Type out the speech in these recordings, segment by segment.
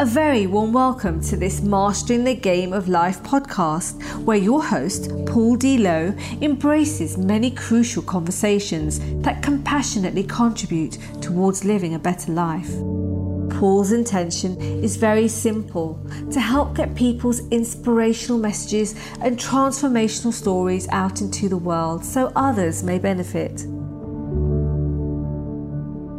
A very warm welcome to this Mastering the Game of Life podcast, where your host, Paul D. Lowe, embraces many crucial conversations that compassionately contribute towards living a better life. Paul's intention is very simple to help get people's inspirational messages and transformational stories out into the world so others may benefit.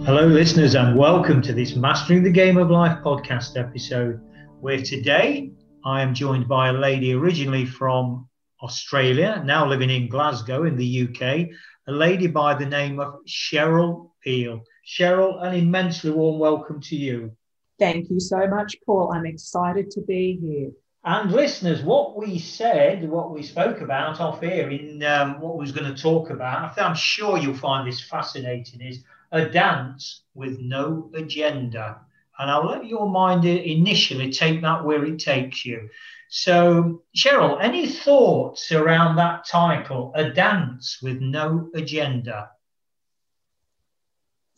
Hello, listeners, and welcome to this Mastering the Game of Life podcast episode, where today I am joined by a lady originally from Australia, now living in Glasgow in the UK, a lady by the name of Cheryl Peel. Cheryl, an immensely warm welcome to you. Thank you so much, Paul. I'm excited to be here. And listeners, what we said, what we spoke about off here in um, what we was going to talk about, I'm sure you'll find this fascinating, is a dance with no agenda. And I'll let your mind initially take that where it takes you. So, Cheryl, any thoughts around that title, A Dance with No Agenda?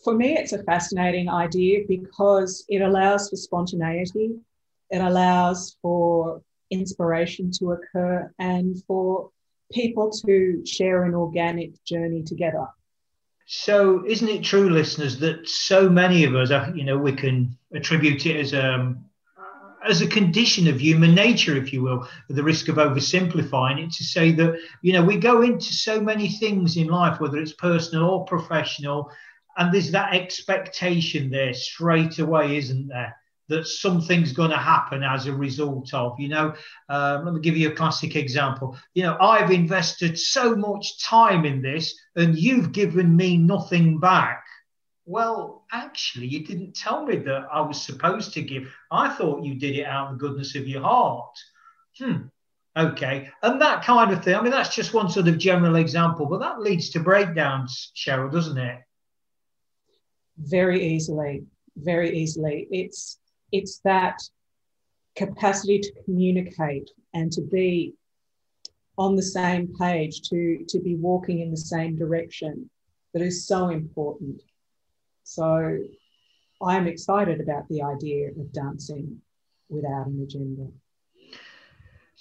For me, it's a fascinating idea because it allows for spontaneity, it allows for inspiration to occur, and for people to share an organic journey together. So, isn't it true, listeners, that so many of us, are, you know, we can attribute it as um, as a condition of human nature, if you will, at the risk of oversimplifying it, to say that you know we go into so many things in life, whether it's personal or professional, and there's that expectation there straight away, isn't there? That something's going to happen as a result of. You know, um, let me give you a classic example. You know, I've invested so much time in this and you've given me nothing back. Well, actually, you didn't tell me that I was supposed to give. I thought you did it out of the goodness of your heart. Hmm. Okay. And that kind of thing. I mean, that's just one sort of general example, but that leads to breakdowns, Cheryl, doesn't it? Very easily. Very easily. It's it's that capacity to communicate and to be on the same page, to, to be walking in the same direction that is so important. So I'm excited about the idea of dancing without an agenda.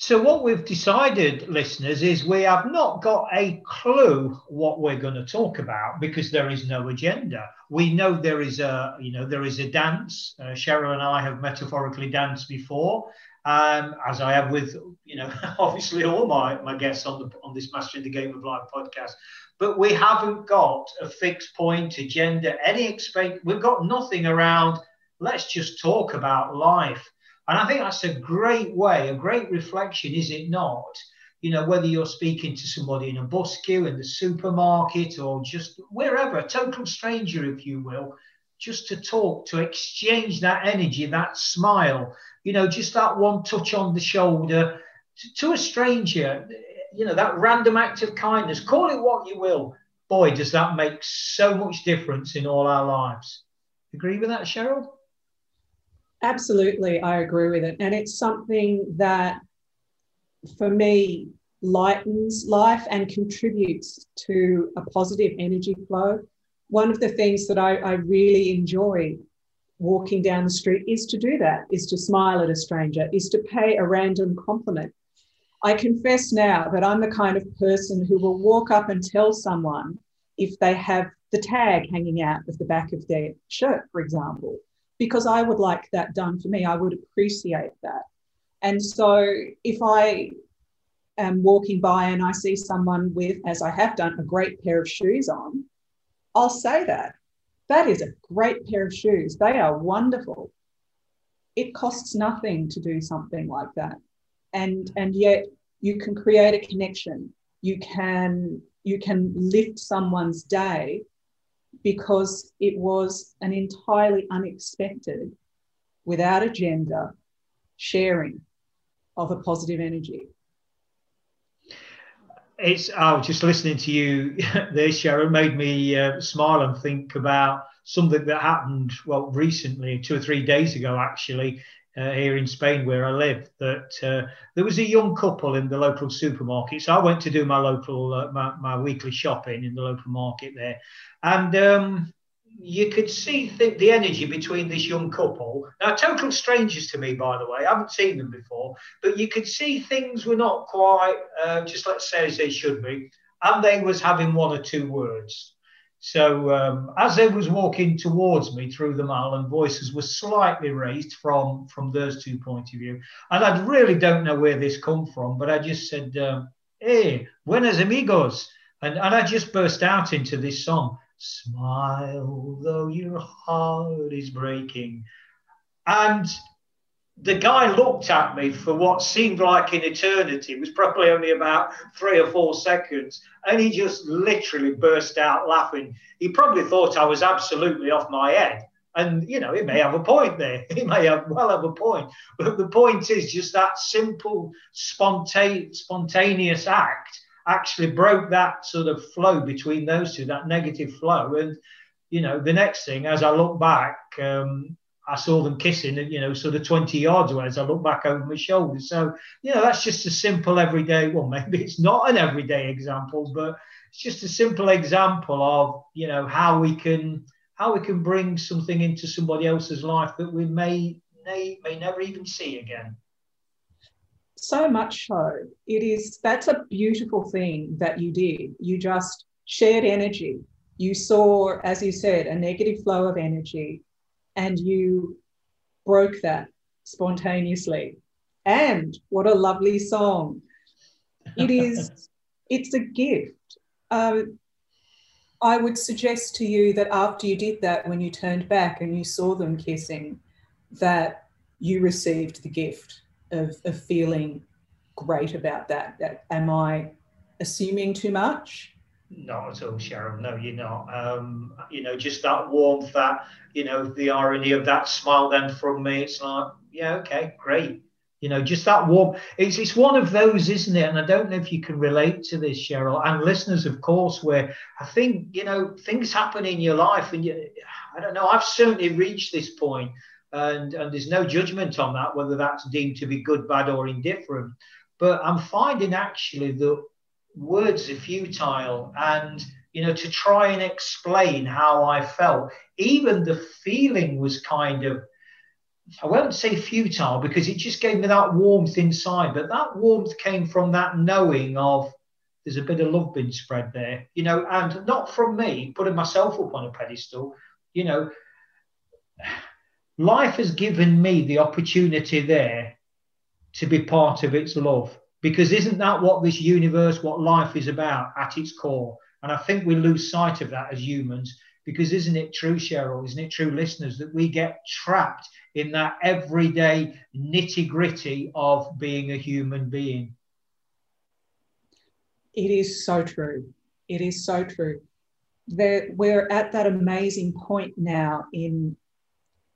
So, what we've decided, listeners, is we have not got a clue what we're going to talk about because there is no agenda. We know there is a, you know, there is a dance. Uh, Cheryl and I have metaphorically danced before, um, as I have with, you know, obviously all my, my guests on the on this Mastering the Game of Life podcast. But we haven't got a fixed point agenda. Any expect, we've got nothing around. Let's just talk about life and I think that's a great way, a great reflection, is it not? You know, whether you're speaking to somebody in a bus queue, in the supermarket, or just wherever, a total stranger, if you will, just to talk, to exchange that energy, that smile, you know, just that one touch on the shoulder to, to a stranger, you know, that random act of kindness, call it what you will. Boy, does that make so much difference in all our lives. Agree with that, Cheryl? Absolutely, I agree with it. And it's something that, for me, lightens life and contributes to a positive energy flow. One of the things that I, I really enjoy walking down the street is to do that, is to smile at a stranger, is to pay a random compliment. I confess now that I'm the kind of person who will walk up and tell someone if they have the tag hanging out of the back of their shirt, for example because I would like that done for me. I would appreciate that. And so if I am walking by and I see someone with, as I have done, a great pair of shoes on, I'll say that. That is a great pair of shoes. They are wonderful. It costs nothing to do something like that. And, and yet you can create a connection. You can, you can lift someone's day because it was an entirely unexpected, without agenda, sharing of a positive energy. It's I was just listening to you there, Sharon, made me uh, smile and think about something that happened well recently, two or three days ago, actually, uh, here in Spain where I live that uh, there was a young couple in the local supermarket. So I went to do my local uh, my, my weekly shopping in the local market there, and um, you could see th- the energy between this young couple. Now, total strangers to me, by the way. I haven't seen them before, but you could see things were not quite uh, just let's say as they should be, and they was having one or two words. So um, as they was walking towards me through the mall, and voices were slightly raised from from those two point of view, and I really don't know where this come from, but I just said, um, "Hey, buenos amigos," and and I just burst out into this song. Smile, though your heart is breaking. And the guy looked at me for what seemed like an eternity. It was probably only about three or four seconds. And he just literally burst out laughing. He probably thought I was absolutely off my head. And, you know, he may have a point there. He may have well have a point. But the point is just that simple, spontaneous act actually broke that sort of flow between those two, that negative flow. And, you know, the next thing, as I look back, um, I saw them kissing, you know, sort of 20 yards away as I look back over my shoulder. So, you know, that's just a simple everyday, well, maybe it's not an everyday example, but it's just a simple example of, you know, how we can how we can bring something into somebody else's life that we may may, may never even see again. So much so. It is that's a beautiful thing that you did. You just shared energy. You saw as you said a negative flow of energy and you broke that spontaneously and what a lovely song it is it's a gift um, i would suggest to you that after you did that when you turned back and you saw them kissing that you received the gift of, of feeling great about that. that. Am I assuming too much? Not at all, Cheryl. No, you're not. Um, you know, just that warmth, that, you know, the irony of that smile then from me. It's like, yeah, okay, great. You know, just that warm. It's, it's one of those, isn't it? And I don't know if you can relate to this, Cheryl, and listeners, of course, where I think, you know, things happen in your life and you, I don't know, I've certainly reached this point and, and there's no judgment on that, whether that's deemed to be good, bad, or indifferent. But I'm finding actually that words are futile and you know to try and explain how I felt, even the feeling was kind of I won't say futile because it just gave me that warmth inside, but that warmth came from that knowing of there's a bit of love being spread there, you know, and not from me putting myself up on a pedestal, you know life has given me the opportunity there to be part of its love. Because isn't that what this universe, what life is about at its core? And I think we lose sight of that as humans. Because isn't it true, Cheryl? Isn't it true, listeners, that we get trapped in that everyday nitty gritty of being a human being? It is so true. It is so true. That we're at that amazing point now in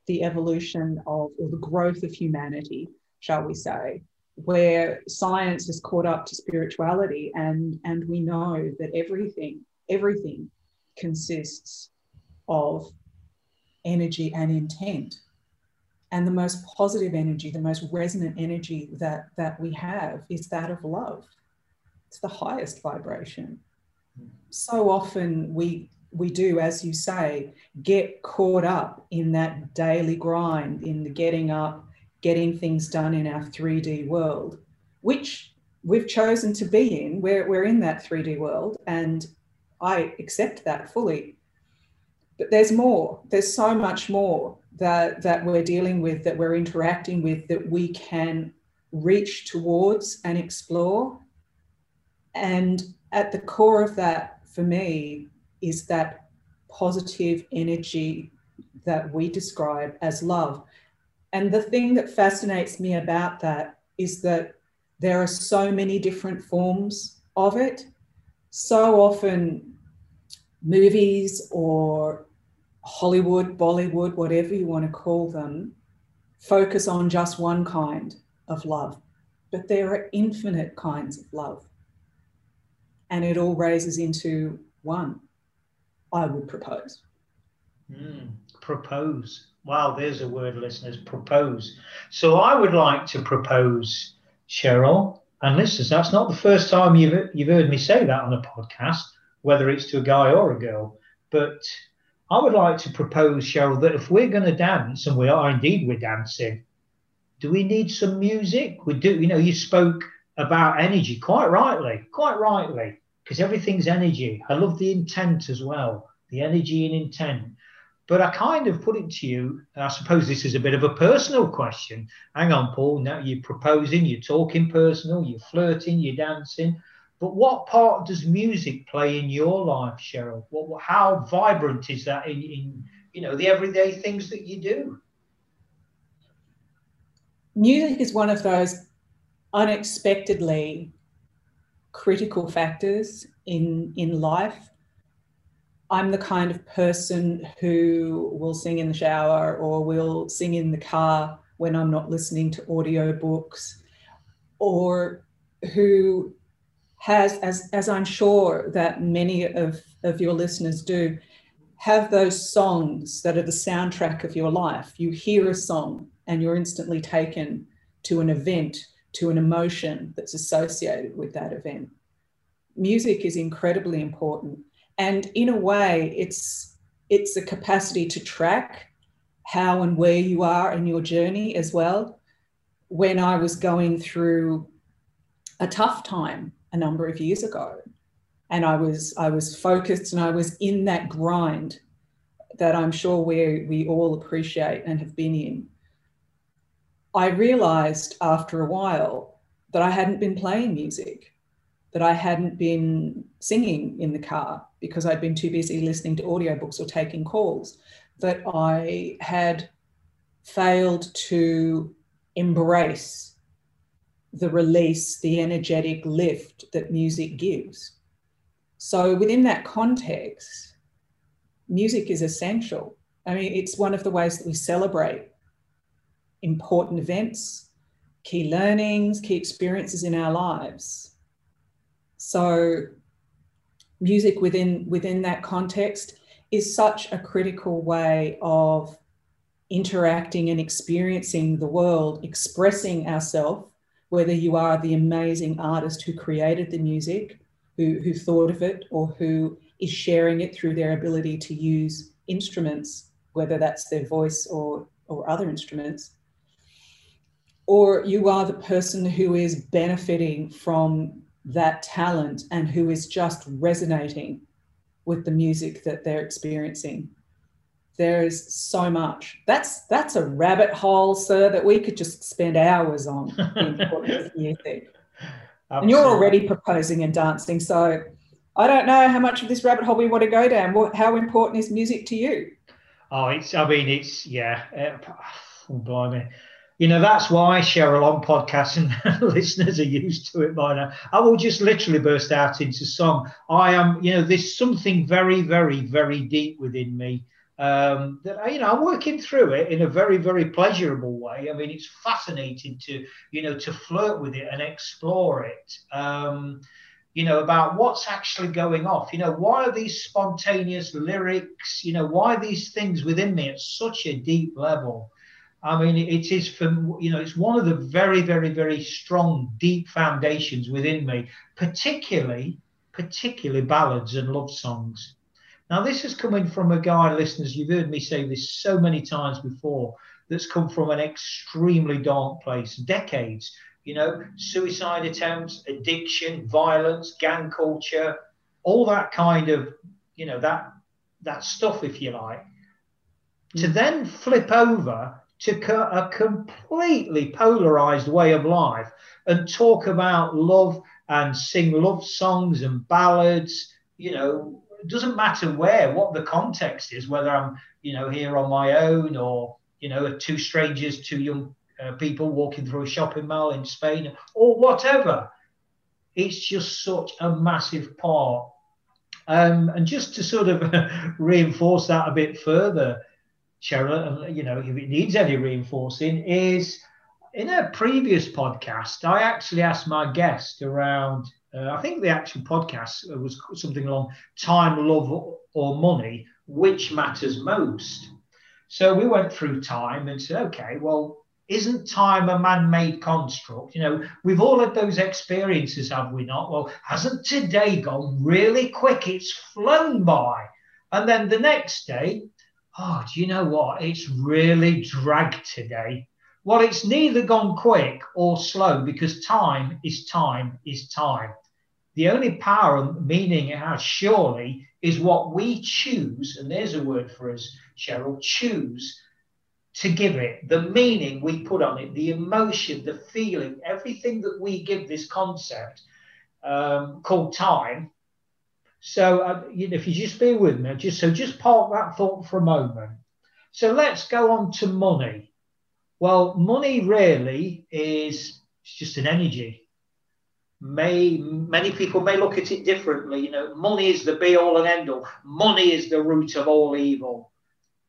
the evolution of or the growth of humanity, shall we say, where science has caught up to spirituality and and we know that everything everything consists of energy and intent. And the most positive energy the most resonant energy that that we have is that of love. It's the highest vibration. So often we we do, as you say, get caught up in that daily grind, in the getting up, getting things done in our 3D world, which we've chosen to be in. We're, we're in that 3D world, and I accept that fully. But there's more, there's so much more that, that we're dealing with, that we're interacting with, that we can reach towards and explore. And at the core of that, for me, is that positive energy that we describe as love. And the thing that fascinates me about that is that there are so many different forms of it. So often, movies or Hollywood, Bollywood, whatever you want to call them, focus on just one kind of love. But there are infinite kinds of love. And it all raises into one. I would propose. Mm, propose. Wow, there's a word, listeners. Propose. So I would like to propose, Cheryl, and listeners. That's not the first time you've you've heard me say that on a podcast, whether it's to a guy or a girl. But I would like to propose, Cheryl, that if we're going to dance, and we are indeed, we're dancing, do we need some music? We do, you know, you spoke about energy quite rightly, quite rightly, because everything's energy. I love the intent as well, the energy and intent. But I kind of put it to you, I suppose this is a bit of a personal question. Hang on, Paul, now you're proposing, you're talking personal, you're flirting, you're dancing. But what part does music play in your life, Cheryl? What, how vibrant is that in, in you know the everyday things that you do? Music is one of those unexpectedly critical factors in in life. I'm the kind of person who will sing in the shower or will sing in the car when I'm not listening to audiobooks or who has, as, as I'm sure that many of, of your listeners do, have those songs that are the soundtrack of your life. You hear a song and you're instantly taken to an event, to an emotion that's associated with that event. Music is incredibly important. And in a way, it's it's a capacity to track how and where you are in your journey as well. When I was going through a tough time a number of years ago. And I was I was focused and I was in that grind that I'm sure we we all appreciate and have been in. I realized after a while that I hadn't been playing music, that I hadn't been singing in the car because I'd been too busy listening to audiobooks or taking calls, that I had failed to embrace the release, the energetic lift that music gives. So, within that context, music is essential. I mean, it's one of the ways that we celebrate important events, key learnings, key experiences in our lives. So, music within, within that context is such a critical way of interacting and experiencing the world, expressing ourselves whether you are the amazing artist who created the music, who, who thought of it, or who is sharing it through their ability to use instruments, whether that's their voice or, or other instruments, or you are the person who is benefiting from that talent and who is just resonating with the music that they're experiencing there is so much. That's that's a rabbit hole, sir, that we could just spend hours on music. And you're already proposing and dancing, so I don't know how much of this rabbit hole we want to go down. What, how important is music to you? Oh, it's. I mean, it's yeah. Uh, oh, blimey. You know, that's why Cheryl on podcasts and listeners are used to it by now. I will just literally burst out into song. I am, you know, there's something very, very, very deep within me um, that you know I'm working through it in a very very pleasurable way. I mean, it's fascinating to you know to flirt with it and explore it. Um, you know about what's actually going off. You know why are these spontaneous lyrics? You know why these things within me at such a deep level. I mean, it is from you know it's one of the very very very strong deep foundations within me, particularly particularly ballads and love songs. Now, this is coming from a guy, listeners, you've heard me say this so many times before, that's come from an extremely dark place, decades, you know, suicide attempts, addiction, violence, gang culture, all that kind of, you know, that that stuff, if you like, mm. to then flip over to a completely polarized way of life and talk about love and sing love songs and ballads, you know, it doesn't matter where, what the context is, whether I'm, you know, here on my own or, you know, two strangers, two young uh, people walking through a shopping mall in Spain or whatever. It's just such a massive part. Um, and just to sort of reinforce that a bit further, Cheryl, and you know, if it needs any reinforcing, is in a previous podcast, I actually asked my guest around uh, I think the actual podcast was something along time, love, or money, which matters most. So we went through time and said, okay, well, isn't time a man-made construct? You know, we've all had those experiences, have we not? Well, hasn't today gone really quick? It's flown by. And then the next day, oh, do you know what? It's really dragged today. Well, it's neither gone quick or slow because time is time is time. The only power and meaning it has surely is what we choose, and there's a word for us, Cheryl, choose to give it, the meaning we put on it, the emotion, the feeling, everything that we give this concept um, called time. So, uh, if you just be with me, just so just park that thought for a moment. So let's go on to money. Well, money really is just an energy may many people may look at it differently. You know, money is the be all and end all. Money is the root of all evil,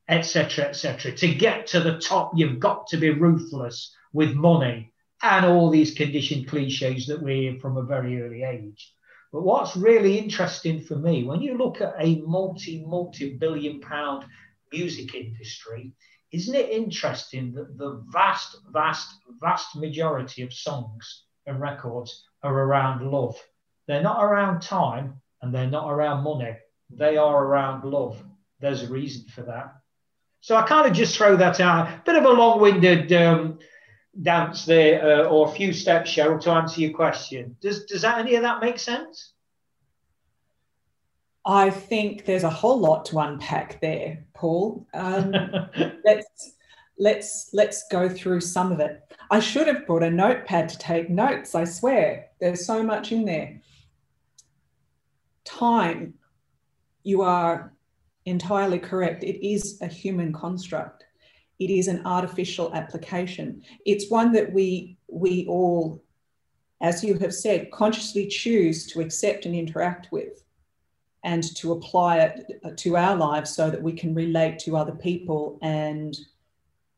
etc., etc. To get to the top, you've got to be ruthless with money and all these conditioned cliches that we hear from a very early age. But what's really interesting for me, when you look at a multi, multi billion pound music industry, isn't it interesting that the vast, vast, vast majority of songs and records are around love. They're not around time and they're not around money. They are around love. There's a reason for that. So I kind of just throw that out. Bit of a long winded um, dance there, uh, or a few steps, Cheryl, to answer your question. Does, does that, any of that make sense? I think there's a whole lot to unpack there, Paul. Um, let's let's let's go through some of it. I should have brought a notepad to take notes, I swear. There's so much in there. Time, you are entirely correct. It is a human construct. It is an artificial application. It's one that we we all, as you have said, consciously choose to accept and interact with and to apply it uh, to our lives so that we can relate to other people and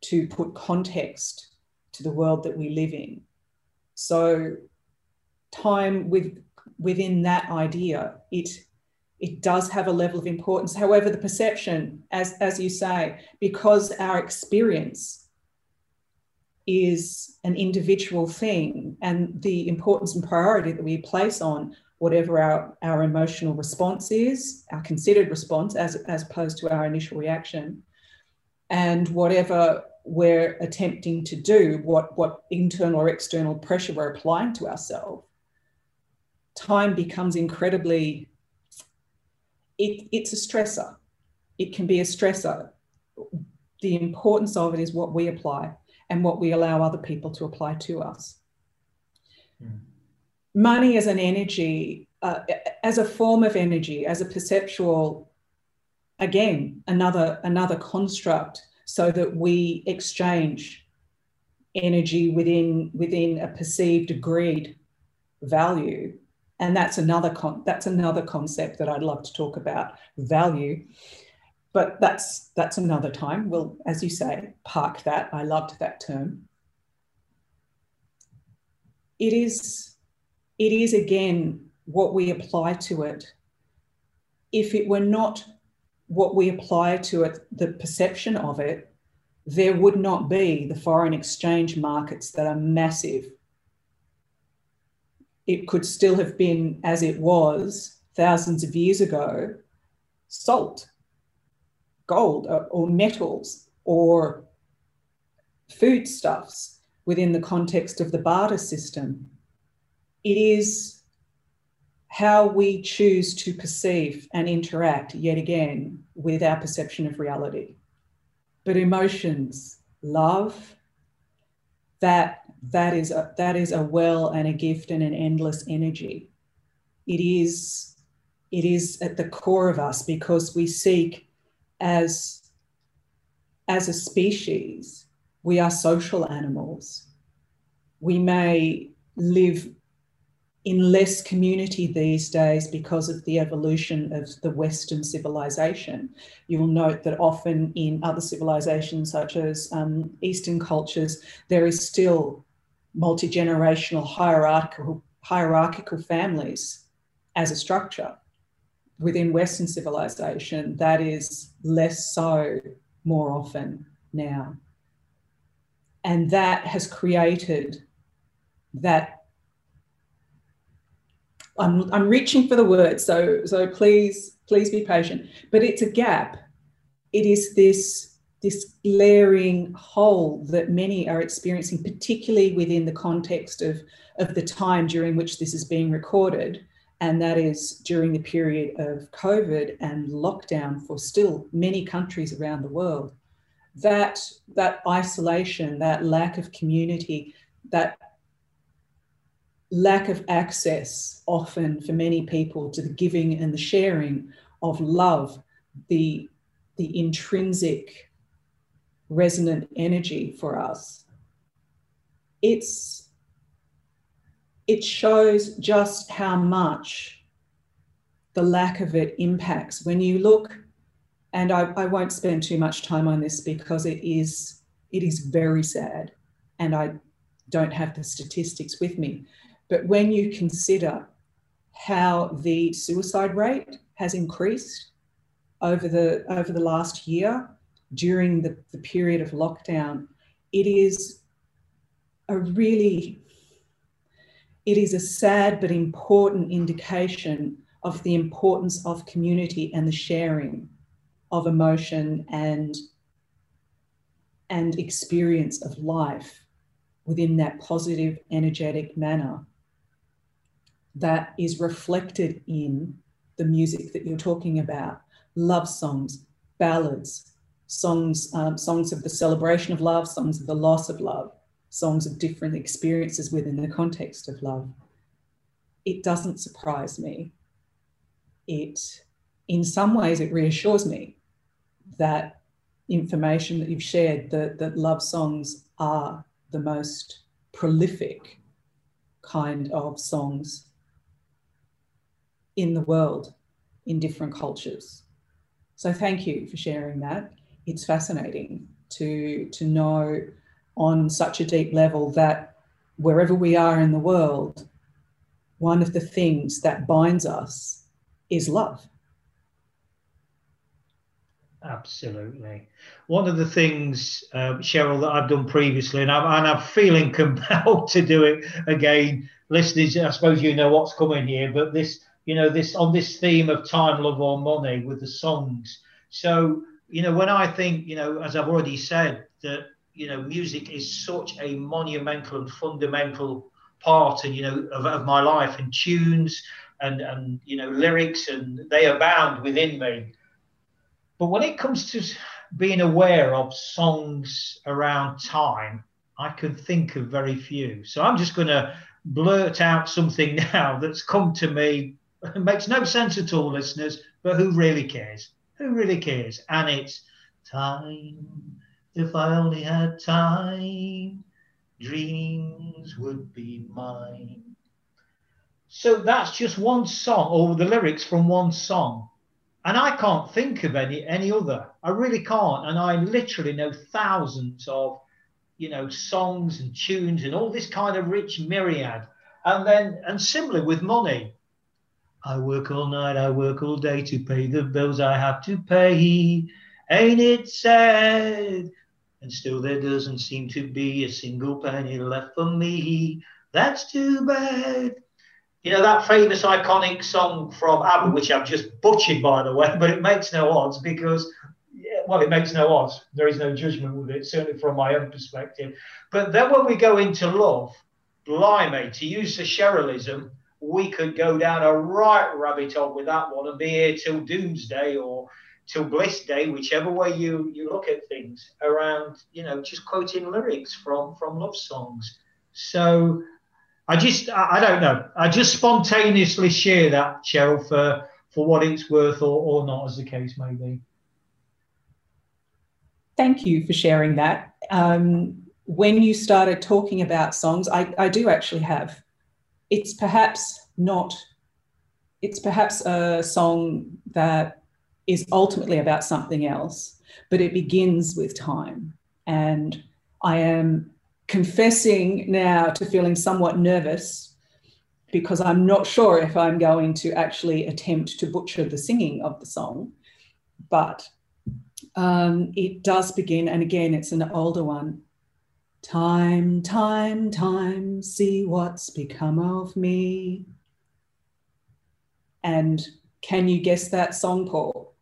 to put context to the world that we live in. So time with within that idea, it it does have a level of importance. However, the perception, as, as you say, because our experience is an individual thing and the importance and priority that we place on whatever our, our emotional response is, our considered response as, as opposed to our initial reaction, and whatever we're attempting to do, what, what internal or external pressure we're applying to ourselves, time becomes incredibly, it, it's a stressor. It can be a stressor. The importance of it is what we apply and what we allow other people to apply to us. Mm. Money as an energy, uh, as a form of energy, as a perceptual, again, another, another construct so that we exchange energy within within a perceived agreed value and that's another con- that's another concept that I'd love to talk about value. But that's that's another time. We'll as you say park that. I loved that term. It is it is again what we apply to it. If it were not what we apply to it, the perception of it, there would not be the foreign exchange markets that are massive. It could still have been as it was thousands of years ago salt, gold, or, or metals, or foodstuffs within the context of the barter system. It is how we choose to perceive and interact yet again with our perception of reality. But emotions, love, that that is a, that is a well and a gift and an endless energy. It is it is at the core of us because we seek as as a species we are social animals. We may live in less community these days because of the evolution of the Western civilization. You'll note that often in other civilizations, such as um, Eastern cultures, there is still multi generational hierarchical, hierarchical families as a structure. Within Western civilization, that is less so more often now. And that has created that I'm, I'm reaching for the word, so so please Please be patient. But it's a gap. It is this, this glaring hole that many are experiencing, particularly within the context of, of the time during which this is being recorded. And that is during the period of COVID and lockdown for still many countries around the world. That, that isolation, that lack of community, that lack of access often for many people to the giving and the sharing of love, the, the intrinsic resonant energy for us. It's, it shows just how much the lack of it impacts. When you look, and I, I won't spend too much time on this because it is, it is very sad, and I don't have the statistics with me. But when you consider how the suicide rate has increased over the over the last year during the, the period of lockdown, it is a really it is a sad but important indication of the importance of community and the sharing of emotion and and experience of life within that positive energetic manner that is reflected in the music that you're talking about. Love songs, ballads, songs, um, songs of the celebration of love, songs of the loss of love, songs of different experiences within the context of love. It doesn't surprise me. It, in some ways, it reassures me that information that you've shared, that, that love songs are the most prolific kind of songs in the world in different cultures. So thank you for sharing that. It's fascinating to, to know on such a deep level that wherever we are in the world, one of the things that binds us is love. Absolutely. One of the things, uh, Cheryl, that I've done previously, and I'm, and I'm feeling compelled to do it again. Listeners, I suppose you know what's coming here, but this you know, this on this theme of time, love, or money with the songs. So, you know, when I think, you know, as I've already said, that you know, music is such a monumental and fundamental part, and you know, of, of my life, and tunes and and you know, lyrics, and they abound within me. But when it comes to being aware of songs around time, I can think of very few. So I'm just going to blurt out something now that's come to me it makes no sense at all, listeners, but who really cares? Who really cares? And it's time. If I only had time, dreams would be mine. So that's just one song, or the lyrics from one song. And I can't think of any any other. I really can't. And I literally know thousands of, you know, songs and tunes and all this kind of rich myriad. And then, and similarly with money, I work all night, I work all day to pay the bills I have to pay. Ain't it sad? And still there doesn't seem to be a single penny left for me. That's too bad. You know, that famous iconic song from ABBA, which I've just butchered, by the way, but it makes no odds because, yeah, well, it makes no odds. There is no judgment with it, certainly from my own perspective. But then when we go into love, blimey, to use the Cherylism, we could go down a right rabbit hole with that one and be here till doomsday or till bliss day, whichever way you, you look at things around, you know, just quoting lyrics from, from love songs. So I just, I, I don't know. I just spontaneously share that, Cheryl, for, for what it's worth or, or not, as the case may be. Thank you for sharing that. Um, when you started talking about songs, I, I do actually have it's perhaps not, it's perhaps a song that is ultimately about something else, but it begins with time. And I am confessing now to feeling somewhat nervous because I'm not sure if I'm going to actually attempt to butcher the singing of the song. But um, it does begin, and again, it's an older one. Time, time, time, see what's become of me. And Can you guess that song, Paul?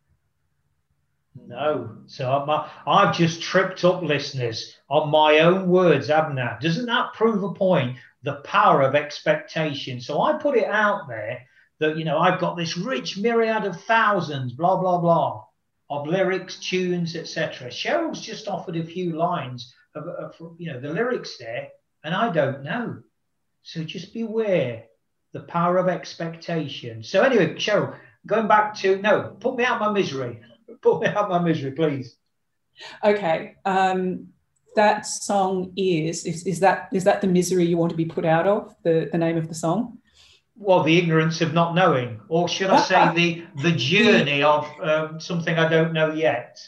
No. So I'm, uh, I've just tripped up listeners on my own words, haven't I? Doesn't that prove a point? The power of expectation. So I put it out there that, you know, I've got this rich myriad of thousands, blah, blah, blah, of lyrics, tunes, etc. Cheryl's just offered a few lines of, of, you know, the lyrics there, and I don't know. So just beware the power of expectation. So anyway, Cheryl, going back to no, put me out my misery. Put me out my misery, please. Okay. Um, that song is, is is that is that the misery you want to be put out of? The the name of the song? Well, the ignorance of not knowing, or should I say the the journey of um, something I don't know yet.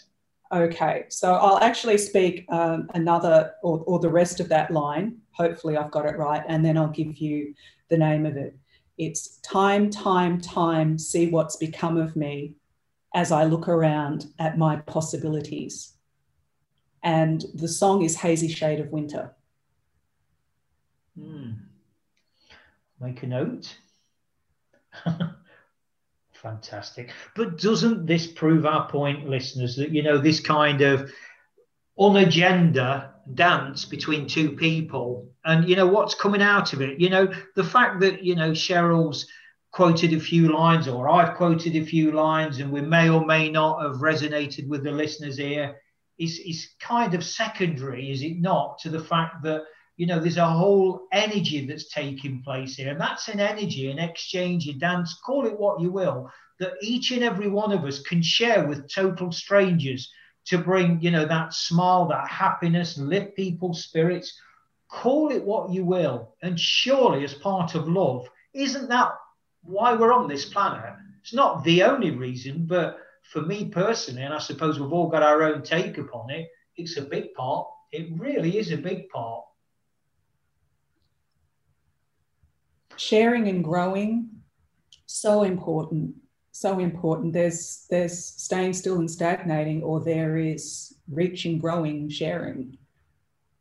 Okay, so I'll actually speak um, another or, or the rest of that line. Hopefully, I've got it right, and then I'll give you the name of it. It's time, time, time, see what's become of me as I look around at my possibilities. And the song is Hazy Shade of Winter. Hmm. Make a note. Fantastic. But doesn't this prove our point, listeners, that, you know, this kind of unagenda dance between two people and, you know, what's coming out of it? You know, the fact that, you know, Cheryl's quoted a few lines or I've quoted a few lines and we may or may not have resonated with the listeners here is, is kind of secondary, is it not, to the fact that, you know, there's a whole energy that's taking place here. And that's an energy, an exchange, a dance, call it what you will, that each and every one of us can share with total strangers to bring, you know, that smile, that happiness, lift people's spirits, call it what you will. And surely, as part of love, isn't that why we're on this planet. It's not the only reason, but for me personally, and I suppose we've all got our own take upon it, it's a big part. It really is a big part. Sharing and growing, so important, so important. There's there's staying still and stagnating, or there is reaching, growing, sharing.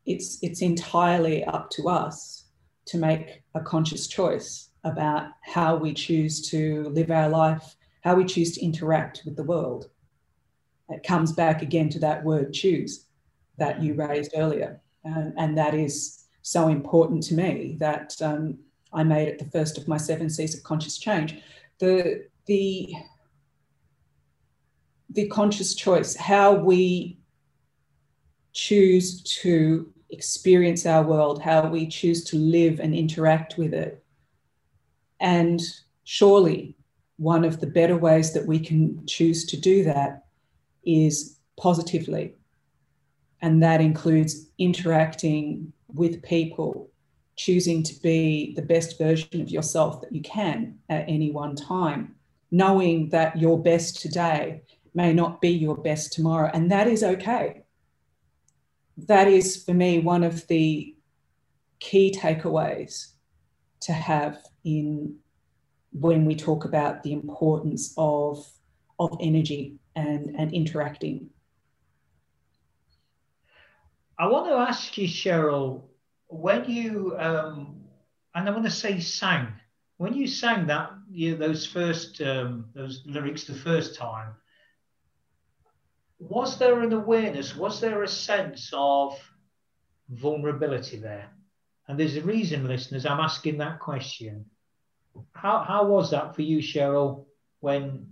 It's it's entirely up to us to make a conscious choice about how we choose to live our life, how we choose to interact with the world. It comes back again to that word choose that you raised earlier. And, and that is so important to me that um, I made it the first of my seven C's of conscious change. The, the, the conscious choice, how we choose to experience our world, how we choose to live and interact with it, and surely one of the better ways that we can choose to do that is positively. And that includes interacting with people, choosing to be the best version of yourself that you can at any one time, knowing that your best today may not be your best tomorrow. And that is okay. That is, for me, one of the key takeaways to have in when we talk about the importance of of energy and and interacting. I want to ask you, Cheryl, when you um, and I want to say sang when you sang that you know, those first um, those lyrics the first time. Was there an awareness? Was there a sense of vulnerability there? And there's a reason, listeners, I'm asking that question. How, how was that for you, Cheryl, when,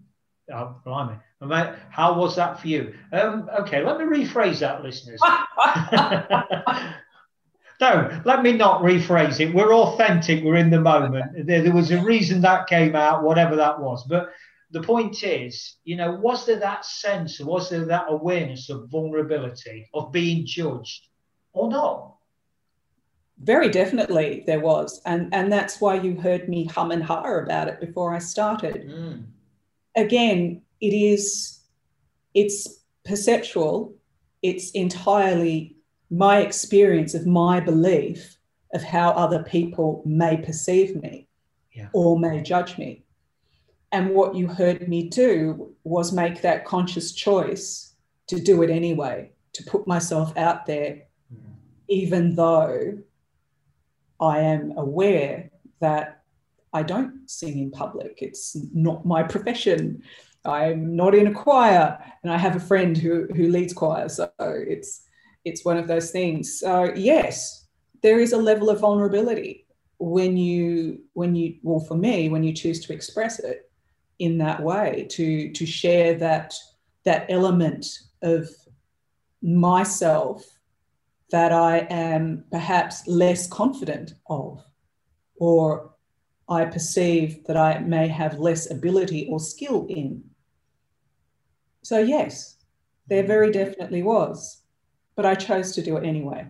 oh, blimey, how was that for you? Um, okay, let me rephrase that, listeners. no, let me not rephrase it. We're authentic, we're in the moment. There, there was a reason that came out, whatever that was. But the point is, you know, was there that sense, was there that awareness of vulnerability, of being judged or not? Very definitely there was. And, and that's why you heard me hum and ha about it before I started. Mm. Again, it is, it's perceptual. It's entirely my experience of my belief of how other people may perceive me yeah. or may judge me. And what you heard me do was make that conscious choice to do it anyway, to put myself out there, mm. even though I am aware that I don't sing in public. It's not my profession. I'm not in a choir, and I have a friend who who leads choir, so it's it's one of those things. So yes, there is a level of vulnerability when you when you well for me when you choose to express it in that way to to share that that element of myself that I am perhaps less confident of, or I perceive that I may have less ability or skill in. So, yes, there very mm. definitely was, but I chose to do it anyway.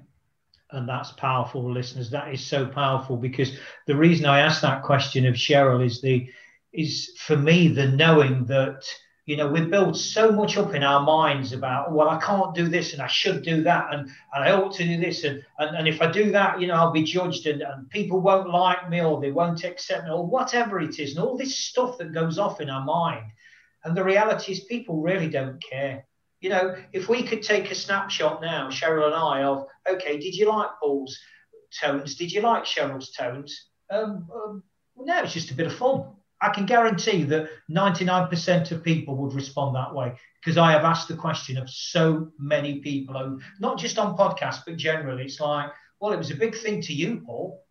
And that's powerful, listeners. That is so powerful because the reason I asked that question of Cheryl is the is for me the knowing that you know, we build so much up in our minds about, well, I can't do this and I should do that and, and I ought to do this. And, and, and if I do that, you know, I'll be judged and, and people won't like me or they won't accept me or whatever it is. And all this stuff that goes off in our mind. And the reality is, people really don't care. You know, if we could take a snapshot now, Cheryl and I, of, okay, did you like Paul's tones? Did you like Cheryl's tones? Um, um, no, it's just a bit of fun I can guarantee that 99% of people would respond that way because I have asked the question of so many people, and not just on podcasts, but generally. It's like, well, it was a big thing to you, Paul.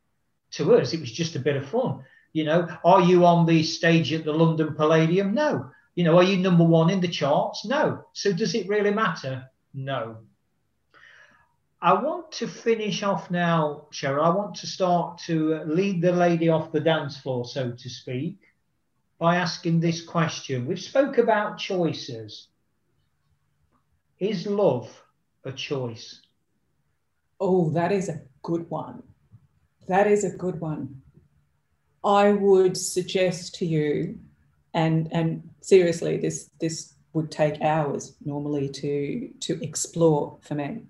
To us, it was just a bit of fun. You know, are you on the stage at the London Palladium? No. You know, are you number one in the charts? No. So does it really matter? No. I want to finish off now, Cheryl. I want to start to lead the lady off the dance floor, so to speak by asking this question. We've spoke about choices. Is love a choice? Oh, that is a good one. That is a good one. I would suggest to you, and and seriously, this this would take hours normally to to explore for me.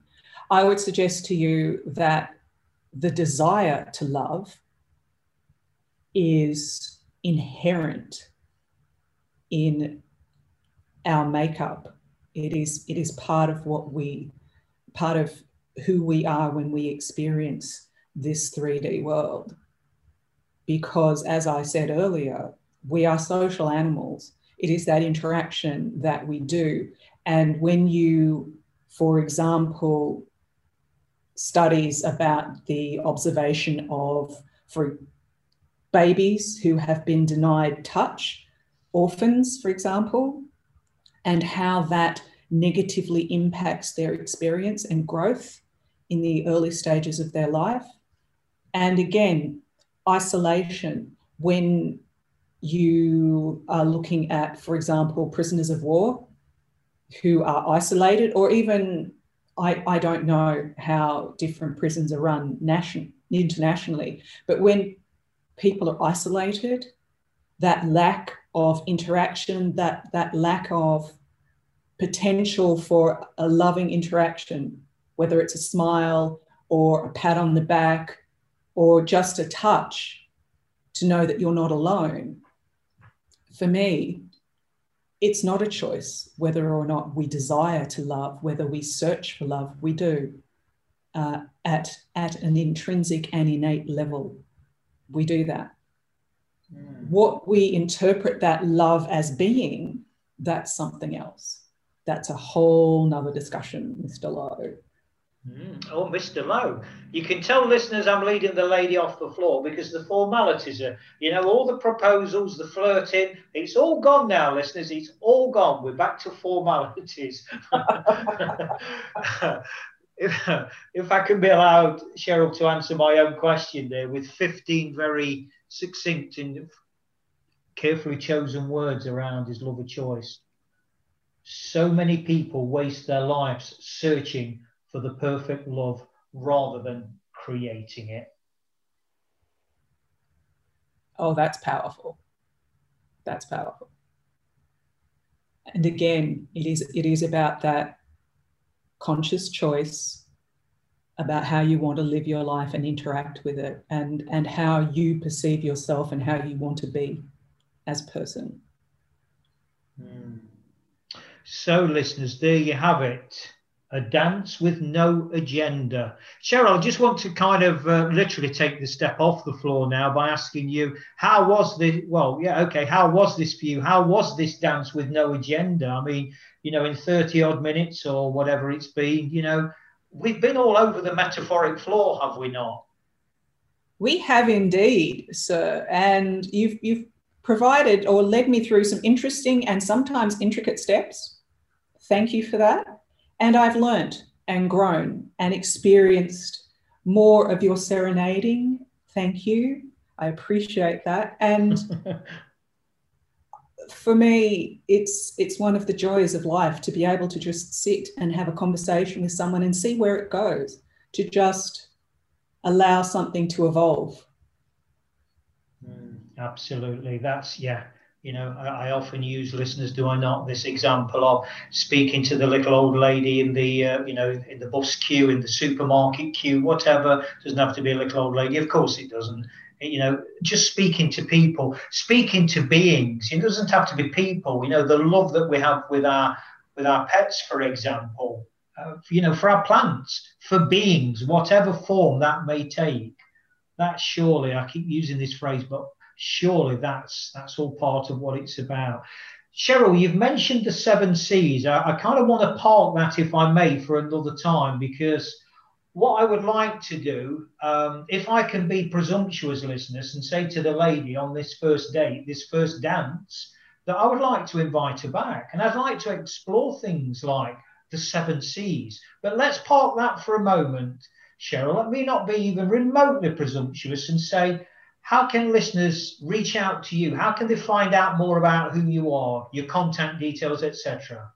I would suggest to you that the desire to love is inherent in our makeup. It is, it is part of what we, part of who we are when we experience this 3D world. Because, as I said earlier, we are social animals. It is that interaction that we do. And when you, for example, studies about the observation of, for babies who have been denied touch, orphans, for example, and how that negatively impacts their experience and growth in the early stages of their life. And again, isolation, when you are looking at, for example, prisoners of war who are isolated, or even I, I don't know how different prisons are run nation, internationally, but when people are isolated, that lack of interaction, that, that lack of potential for a loving interaction, whether it's a smile or a pat on the back or just a touch to know that you're not alone. For me, it's not a choice whether or not we desire to love, whether we search for love, we do uh, at, at an intrinsic and innate level we do that. Mm. What we interpret that love as being, that's something else. That's a whole nother discussion, Mr. Lowe. Mm. Oh, Mr. Lowe, you can tell listeners I'm leading the lady off the floor because the formalities are, you know, all the proposals, the flirting, it's all gone now, listeners. It's all gone. We're back to formalities. if, if I can be allowed, Cheryl, to answer my own question there with 15 very succinct and carefully chosen words around his love of choice. So many people waste their lives searching for the perfect love rather than creating it. Oh, that's powerful. That's powerful. And again, it is it is about that conscious choice about how you want to live your life and interact with it and and how you perceive yourself and how you want to be as a person mm. so listeners there you have it a dance with no agenda. Cheryl, I just want to kind of uh, literally take the step off the floor now by asking you, how was this? Well, yeah, okay, how was this for you? How was this dance with no agenda? I mean, you know, in 30 odd minutes or whatever it's been, you know, we've been all over the metaphoric floor, have we not? We have indeed, sir. And you've, you've provided or led me through some interesting and sometimes intricate steps. Thank you for that. And I've learnt and grown and experienced more of your serenading. Thank you. I appreciate that. And for me, it's it's one of the joys of life to be able to just sit and have a conversation with someone and see where it goes, to just allow something to evolve. Mm, absolutely. That's yeah you know, I, I, often use listeners, do I not, this example of speaking to the little old lady in the, uh, you know, in the bus queue, in the supermarket queue, whatever. Doesn't have to be a little old lady. Of course it doesn't. You know, just speaking to people, speaking to beings. It doesn't have to be people. You know, the love that we have with our with our pets, for example. Uh, you know, for our plants, for beings, whatever form that may take. That surely, I keep using this phrase, but surely that's that's all part of what it's about. Cheryl, you've mentioned the seven C's. I, I kind of want to park that, if I may, for another time, because what I would like to do, um, if I can be presumptuous, listeners, and say to the lady on this first date, this first dance, that I would like to invite her back. And I'd like to explore things like the seven C's. But let's park that for a moment, Cheryl. Let me not be even remotely presumptuous and say, how can listeners reach out to you? How can they find out more about who you are, your contact details, etc.?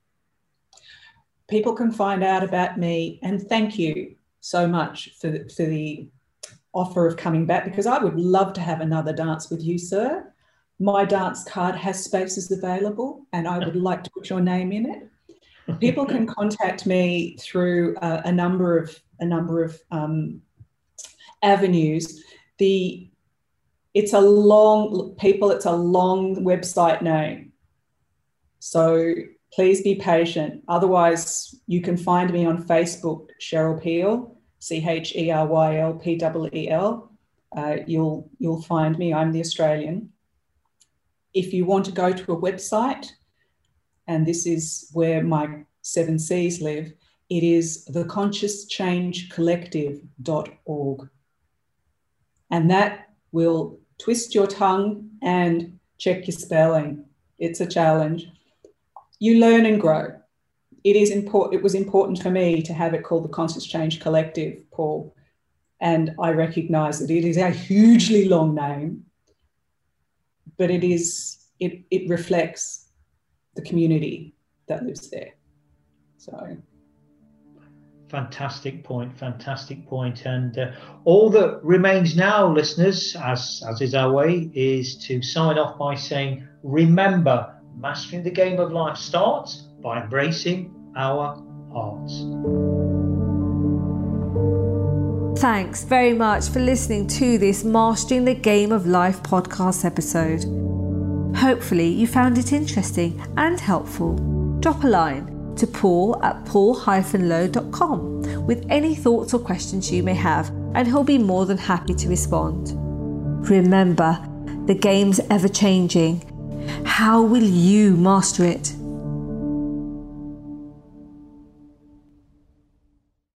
People can find out about me, and thank you so much for the, for the offer of coming back because I would love to have another dance with you, sir. My dance card has spaces available, and I would like to put your name in it. People can contact me through uh, a number of a number of um, avenues. The it's a long people it's a long website name. So please be patient. Otherwise you can find me on facebook cheryl peel c-h-e-r-y-l-p-w-e-l uh, you'll you'll find me. I'm the australian. If you want to go to a website and this is where my seven c's live it is theconsciouschangecollective.org and that will twist your tongue and check your spelling. It's a challenge. You learn and grow. It is important. It was important for me to have it called the Conscious Change Collective, Paul, and I recognise that it is a hugely long name, but it is it it reflects the community that lives there. So Fantastic point, fantastic point. And uh, all that remains now, listeners, as, as is our way, is to sign off by saying, remember, mastering the game of life starts by embracing our hearts. Thanks very much for listening to this Mastering the Game of Life podcast episode. Hopefully, you found it interesting and helpful. Drop a line to paul at paul-low.com with any thoughts or questions you may have, and he'll be more than happy to respond. Remember, the game's ever changing. How will you master it?